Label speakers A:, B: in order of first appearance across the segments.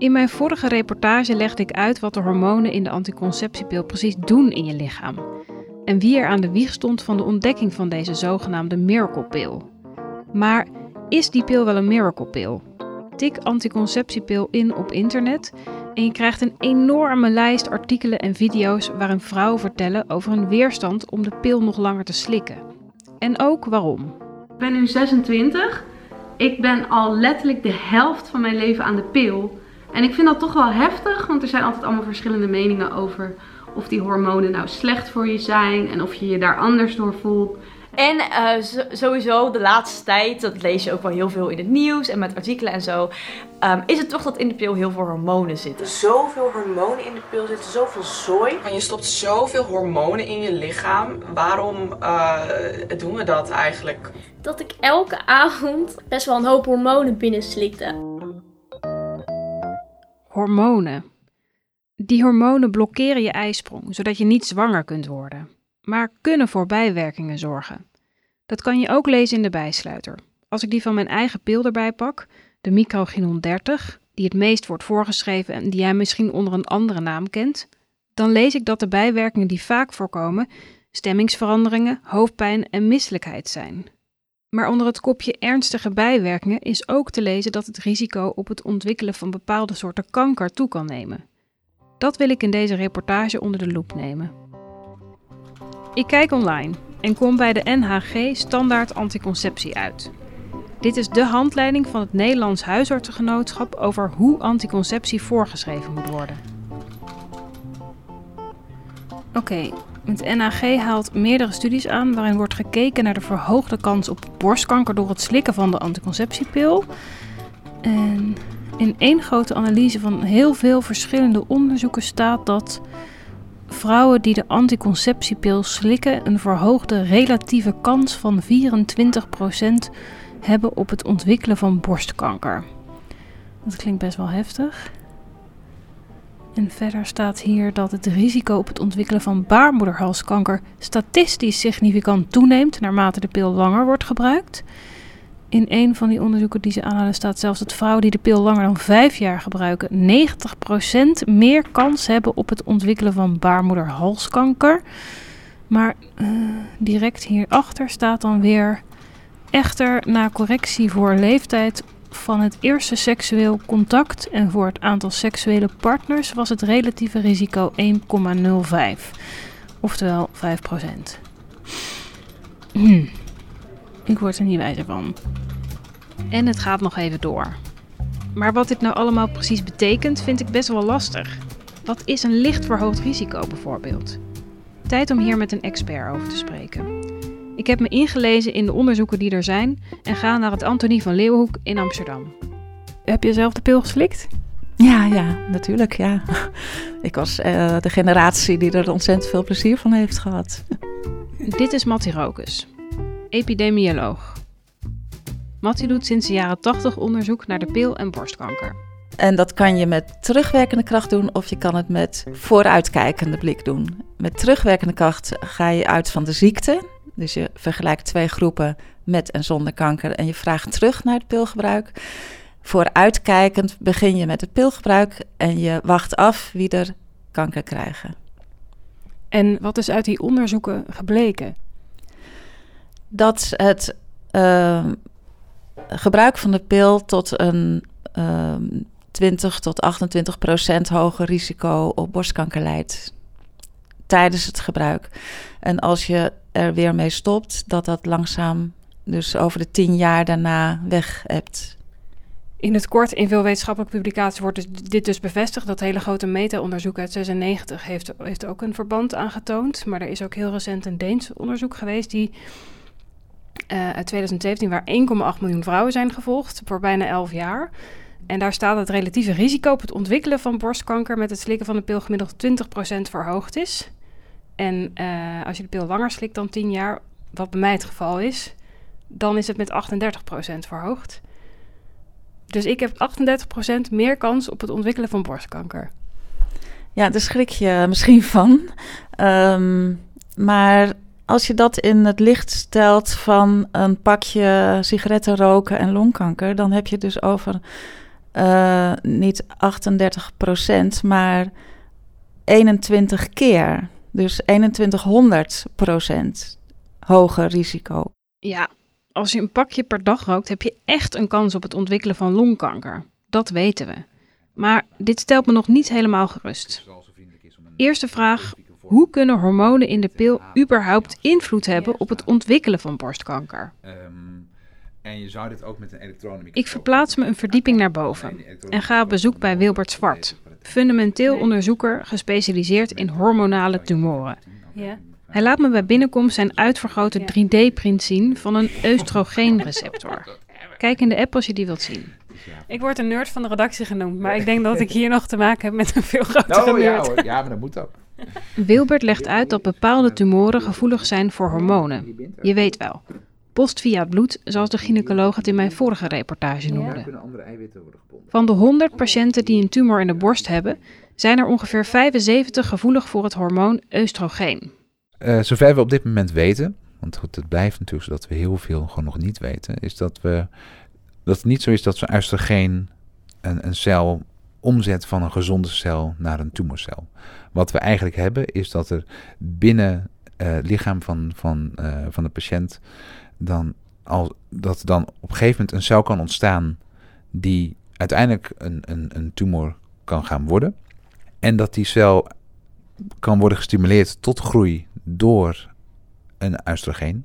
A: In mijn vorige reportage legde ik uit wat de hormonen in de anticonceptiepil precies doen in je lichaam. En wie er aan de wieg stond van de ontdekking van deze zogenaamde miraclepil. Maar is die pil wel een miraclepil? Tik anticonceptiepil in op internet en je krijgt een enorme lijst artikelen en video's waarin vrouwen vertellen over hun weerstand om de pil nog langer te slikken. En ook waarom.
B: Ik ben nu 26. Ik ben al letterlijk de helft van mijn leven aan de pil. En ik vind dat toch wel heftig, want er zijn altijd allemaal verschillende meningen over of die hormonen nou slecht voor je zijn en of je je daar anders door voelt.
C: En uh, sowieso de laatste tijd, dat lees je ook wel heel veel in het nieuws en met artikelen en zo, um, is het toch dat in de pil heel veel hormonen zitten.
D: Zoveel hormonen in de pil zitten, zoveel zooi.
E: En je stopt zoveel hormonen in je lichaam. Waarom uh, doen we dat eigenlijk?
F: Dat ik elke avond best wel een hoop hormonen binnenslikte.
A: Hormonen. Die hormonen blokkeren je ijsprong, zodat je niet zwanger kunt worden, maar kunnen voor bijwerkingen zorgen. Dat kan je ook lezen in de bijsluiter. Als ik die van mijn eigen pil erbij pak, de Microginon 30, die het meest wordt voorgeschreven en die jij misschien onder een andere naam kent, dan lees ik dat de bijwerkingen die vaak voorkomen stemmingsveranderingen, hoofdpijn en misselijkheid zijn. Maar onder het kopje ernstige bijwerkingen is ook te lezen dat het risico op het ontwikkelen van bepaalde soorten kanker toe kan nemen. Dat wil ik in deze reportage onder de loep nemen. Ik kijk online en kom bij de NHG Standaard Anticonceptie uit. Dit is de handleiding van het Nederlands Huisartsengenootschap over hoe anticonceptie voorgeschreven moet worden. Oké, het NHG haalt meerdere studies aan waarin wordt gekeken naar de verhoogde kans op borstkanker door het slikken van de anticonceptiepil. En in één grote analyse van heel veel verschillende onderzoeken staat dat vrouwen die de anticonceptiepil slikken een verhoogde relatieve kans van 24% hebben op het ontwikkelen van borstkanker. Dat klinkt best wel heftig. En verder staat hier dat het risico op het ontwikkelen van baarmoederhalskanker statistisch significant toeneemt naarmate de pil langer wordt gebruikt. In een van die onderzoeken die ze aanhalen staat zelfs dat vrouwen die de pil langer dan 5 jaar gebruiken 90% meer kans hebben op het ontwikkelen van baarmoederhalskanker. Maar uh, direct hierachter staat dan weer echter na correctie voor leeftijd van het eerste seksueel contact en voor het aantal seksuele partners was het relatieve risico 1,05, oftewel 5%. Hm. Ik word er niet wijzer van. En het gaat nog even door. Maar wat dit nou allemaal precies betekent, vind ik best wel lastig. Wat is een licht verhoogd risico bijvoorbeeld? Tijd om hier met een expert over te spreken. Ik heb me ingelezen in de onderzoeken die er zijn en ga naar het Antonie van Leeuwenhoek in Amsterdam. Heb je zelf de pil geslikt?
G: Ja, ja, natuurlijk, ja. Ik was uh, de generatie die er ontzettend veel plezier van heeft gehad.
A: Dit is Matti Rokus, epidemioloog. Matti doet sinds de jaren 80 onderzoek naar de pil en borstkanker.
G: En dat kan je met terugwerkende kracht doen of je kan het met vooruitkijkende blik doen. Met terugwerkende kracht ga je uit van de ziekte. Dus je vergelijkt twee groepen met en zonder kanker en je vraagt terug naar het pilgebruik. Vooruitkijkend begin je met het pilgebruik en je wacht af wie er kanker krijgen.
A: En wat is uit die onderzoeken gebleken?
G: Dat het uh, gebruik van de pil tot een uh, 20 tot 28 procent hoger risico op borstkanker leidt tijdens het gebruik. En als je er weer mee stopt, dat dat langzaam, dus over de tien jaar daarna, weg hebt.
A: In het kort, in veel wetenschappelijke publicaties wordt dus dit dus bevestigd. Dat hele grote meta-onderzoek uit 96 heeft, heeft ook een verband aangetoond. Maar er is ook heel recent een Deens onderzoek geweest die uh, uit 2017, waar 1,8 miljoen vrouwen zijn gevolgd voor bijna 11 jaar. En daar staat dat het relatieve risico op het ontwikkelen van borstkanker met het slikken van de pil gemiddeld 20% verhoogd is. En uh, als je de pil langer slikt dan 10 jaar, wat bij mij het geval is, dan is het met 38% verhoogd. Dus ik heb 38% meer kans op het ontwikkelen van borstkanker.
G: Ja, daar schrik je misschien van. Um, maar als je dat in het licht stelt van een pakje sigaretten roken en longkanker, dan heb je dus over eh, niet 38 procent, maar 21 keer. Dus 2100 procent hoger risico.
A: Ja, als je een pakje per dag rookt, heb je echt een kans op het ontwikkelen van longkanker. Dat weten we. Maar dit stelt me nog niet helemaal gerust. Eerste vraag: hoe kunnen hormonen in de pil überhaupt invloed hebben op het ontwikkelen van borstkanker?
H: Ehm, en je zou dit ook met een.
A: Ik verplaats me een verdieping naar boven en ga op bezoek bij Wilbert Zwart, fundamenteel onderzoeker gespecialiseerd in hormonale tumoren. Hij laat me bij binnenkomst zijn uitvergrote 3D-print zien van een oestrogeenreceptor. Kijk in de app als je die wilt zien.
I: Ik word een nerd van de redactie genoemd, maar ik denk dat ik hier nog te maken heb met een veel grotere
H: Oh ja,
I: nerd.
H: hoor. ja, maar dat moet ook.
A: Wilbert legt uit dat bepaalde tumoren gevoelig zijn voor hormonen. Je weet wel. Post via het bloed, zoals de gynaecoloog het in mijn vorige reportage noemde.
H: kunnen andere eiwitten worden gebonden.
A: Van de 100 patiënten die een tumor in de borst hebben, zijn er ongeveer 75 gevoelig voor het hormoon oestrogeen.
H: Eh, zover we op dit moment weten, want goed, het blijft natuurlijk zo dat we heel veel gewoon nog niet weten, is dat we dat het niet zo is dat zo'n oestrogeen een, een cel omzet van een gezonde cel naar een tumorcel. Wat we eigenlijk hebben is dat er binnen eh, het lichaam van, van, eh, van de patiënt dan al, dat dan op een gegeven moment een cel kan ontstaan die uiteindelijk een, een, een tumor kan gaan worden. En dat die cel kan worden gestimuleerd tot groei door een oestrogeen.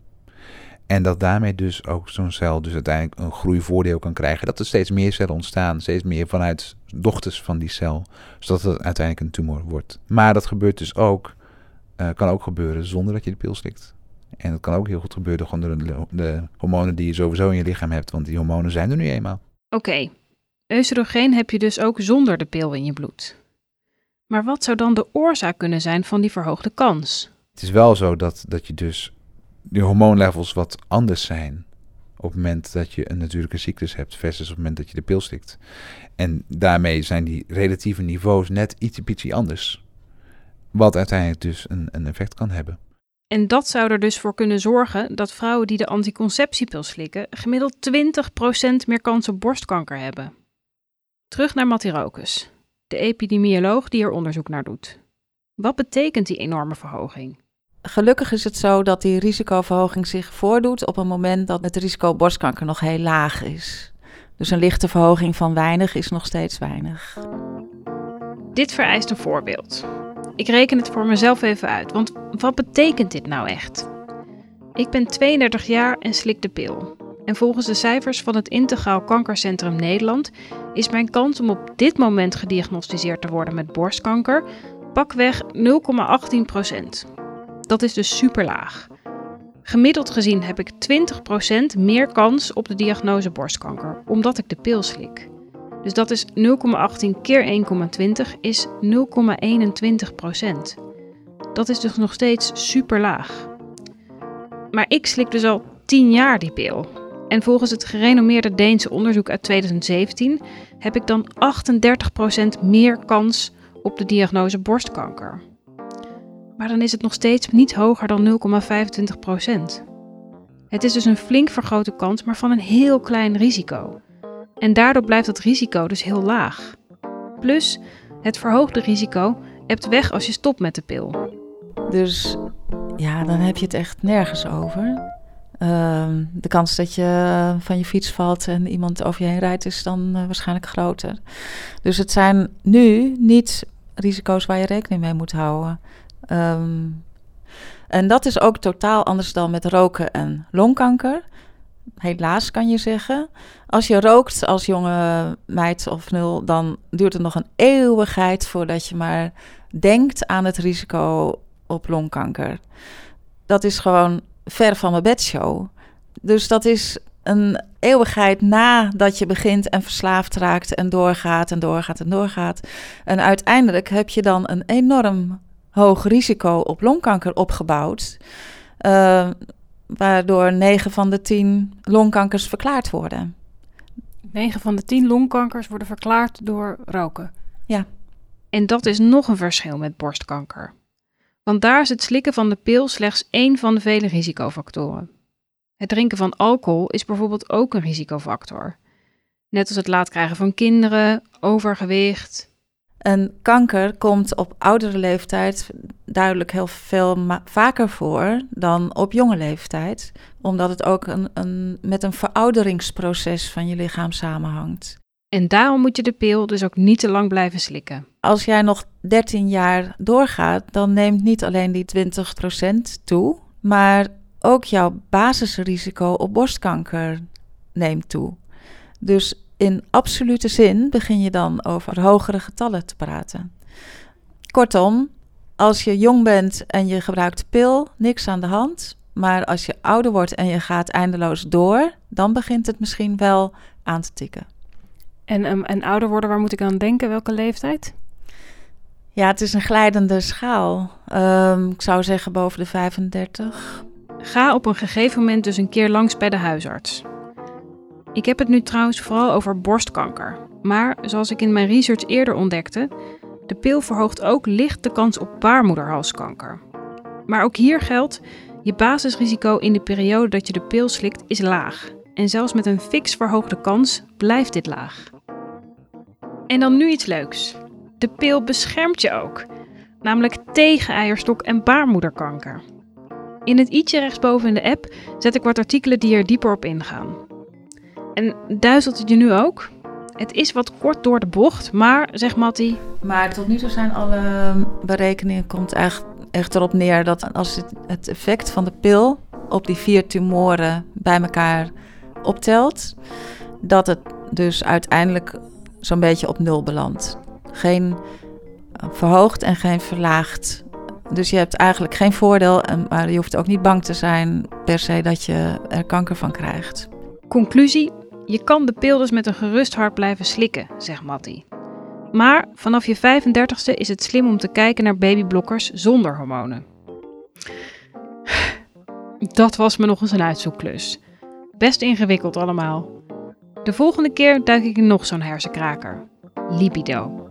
H: En dat daarmee dus ook zo'n cel dus uiteindelijk een groeivoordeel kan krijgen. Dat er steeds meer cellen ontstaan, steeds meer vanuit dochters van die cel. Zodat het uiteindelijk een tumor wordt. Maar dat gebeurt dus ook, eh, kan ook gebeuren zonder dat je de pil slikt. En dat kan ook heel goed gebeuren gewoon door de, de hormonen die je sowieso in je lichaam hebt. Want die hormonen zijn er nu eenmaal.
A: Oké, oestrogeen heb je dus ook zonder de pil in je bloed. Maar wat zou dan de oorzaak kunnen zijn van die verhoogde kans?
H: Het is wel zo dat, dat je dus die hormoonlevels wat anders zijn op het moment dat je een natuurlijke cyclus hebt versus op het moment dat je de pil stikt. En daarmee zijn die relatieve niveaus net iets ietsje anders. Wat uiteindelijk dus een, een effect kan hebben.
A: En dat zou er dus voor kunnen zorgen dat vrouwen die de anticonceptiepil slikken gemiddeld 20% meer kans op borstkanker hebben. Terug naar Mathirokus, de epidemioloog die er onderzoek naar doet. Wat betekent die enorme verhoging?
G: Gelukkig is het zo dat die risicoverhoging zich voordoet op een moment dat het risico op borstkanker nog heel laag is. Dus een lichte verhoging van weinig is nog steeds weinig.
A: Dit vereist een voorbeeld. Ik reken het voor mezelf even uit, want wat betekent dit nou echt? Ik ben 32 jaar en slik de pil. En volgens de cijfers van het Integraal Kankercentrum Nederland is mijn kans om op dit moment gediagnosticeerd te worden met borstkanker pakweg 0,18% Dat is dus super laag. Gemiddeld gezien heb ik 20% meer kans op de diagnose borstkanker, omdat ik de pil slik. Dus dat is 0,18 keer 1,20 is 0,21% Dat is dus nog steeds super laag. Maar ik slik dus al 10 jaar die pil. En volgens het gerenommeerde Deense onderzoek uit 2017 heb ik dan 38% meer kans op de diagnose borstkanker. Maar dan is het nog steeds niet hoger dan 0,25%. Het is dus een flink vergrote kans, maar van een heel klein risico. En daardoor blijft dat risico dus heel laag. Plus, het verhoogde risico ebt weg als je stopt met de pil.
G: Dus ja, dan heb je het echt nergens over. Ehm, de kans dat je van je fiets valt en iemand over je heen rijdt is dan uh, waarschijnlijk groter. Dus het zijn nu niet risico's waar je rekening mee moet houden. Um, en dat is ook totaal anders dan met roken en longkanker. Helaas kan je zeggen. Als je rookt als jonge meid of nul, dan duurt het nog een eeuwigheid voordat je maar denkt aan het risico op longkanker. Dat is gewoon ver van mijn bedshow. Dus dat is een eeuwigheid nadat je begint en verslaafd raakt en doorgaat en doorgaat en doorgaat. En uiteindelijk heb je dan een enorm hoog risico op longkanker opgebouwd. Uh, waardoor 9 van de 10 longkankers verklaard worden.
A: 9 van de 10 longkankers worden verklaard door roken.
G: Ja.
A: En dat is nog een verschil met borstkanker. Want daar is het slikken van de pil slechts één van de vele risicofactoren. Het drinken van alcohol is bijvoorbeeld ook een risicofactor. Net als het laat krijgen van kinderen, overgewicht.
G: Een kanker komt op oudere leeftijd duidelijk heel veel vaker voor dan op jonge leeftijd, omdat het ook een, een, met een verouderingsproces van je lichaam samenhangt.
A: En daarom moet je de pil dus ook niet te lang blijven slikken.
G: Als jij nog 13 jaar doorgaat, dan neemt niet alleen die 20% toe, maar ook jouw basisrisico op borstkanker neemt toe. Dus in absolute zin begin je dan over hogere getallen te praten. Kortom, als je jong bent en je gebruikt pil, niks aan de hand. Maar als je ouder wordt en je gaat eindeloos door, dan begint het misschien wel aan te tikken.
A: En, um, en ouder worden, waar moet ik aan denken? Welke leeftijd?
G: Ja, het is een glijdende schaal. Um, ik zou zeggen boven de 35.
A: Ga op een gegeven moment dus een keer langs bij de huisarts. Ik heb het nu trouwens vooral over borstkanker. Maar zoals ik in mijn research eerder ontdekte, de pil verhoogt ook licht de kans op baarmoederhalskanker. Maar ook hier geldt, je basisrisico in de periode dat je de pil slikt is laag. En zelfs met een fix verhoogde kans blijft dit laag. En dan nu iets leuks. De pil beschermt je ook, namelijk tegen eierstok- en baarmoederkanker. In het i'tje rechtsboven in de app zet ik wat artikelen die er dieper op ingaan. En duizelt het je nu ook? Het is wat kort door de bocht, maar zeg Mattie.
G: Maar tot nu toe zijn alle berekeningen komt echt, echt erop neer dat als het, het effect van de pil op die vier tumoren bij elkaar optelt, dat het dus uiteindelijk zo'n beetje op nul belandt. Geen verhoogd en geen verlaagd. Dus je hebt eigenlijk geen voordeel, maar je hoeft ook niet bang te zijn per se dat je er kanker van krijgt.
A: Conclusie: je kan de pil dus met een gerust hart blijven slikken, zegt Mattie. Maar vanaf je 35ste is het slim om te kijken naar babyblokkers zonder hormonen. Dat was me nog eens een uitzoekklus. Best ingewikkeld allemaal. De volgende keer duik ik in nog zo'n hersenkraker. Libido.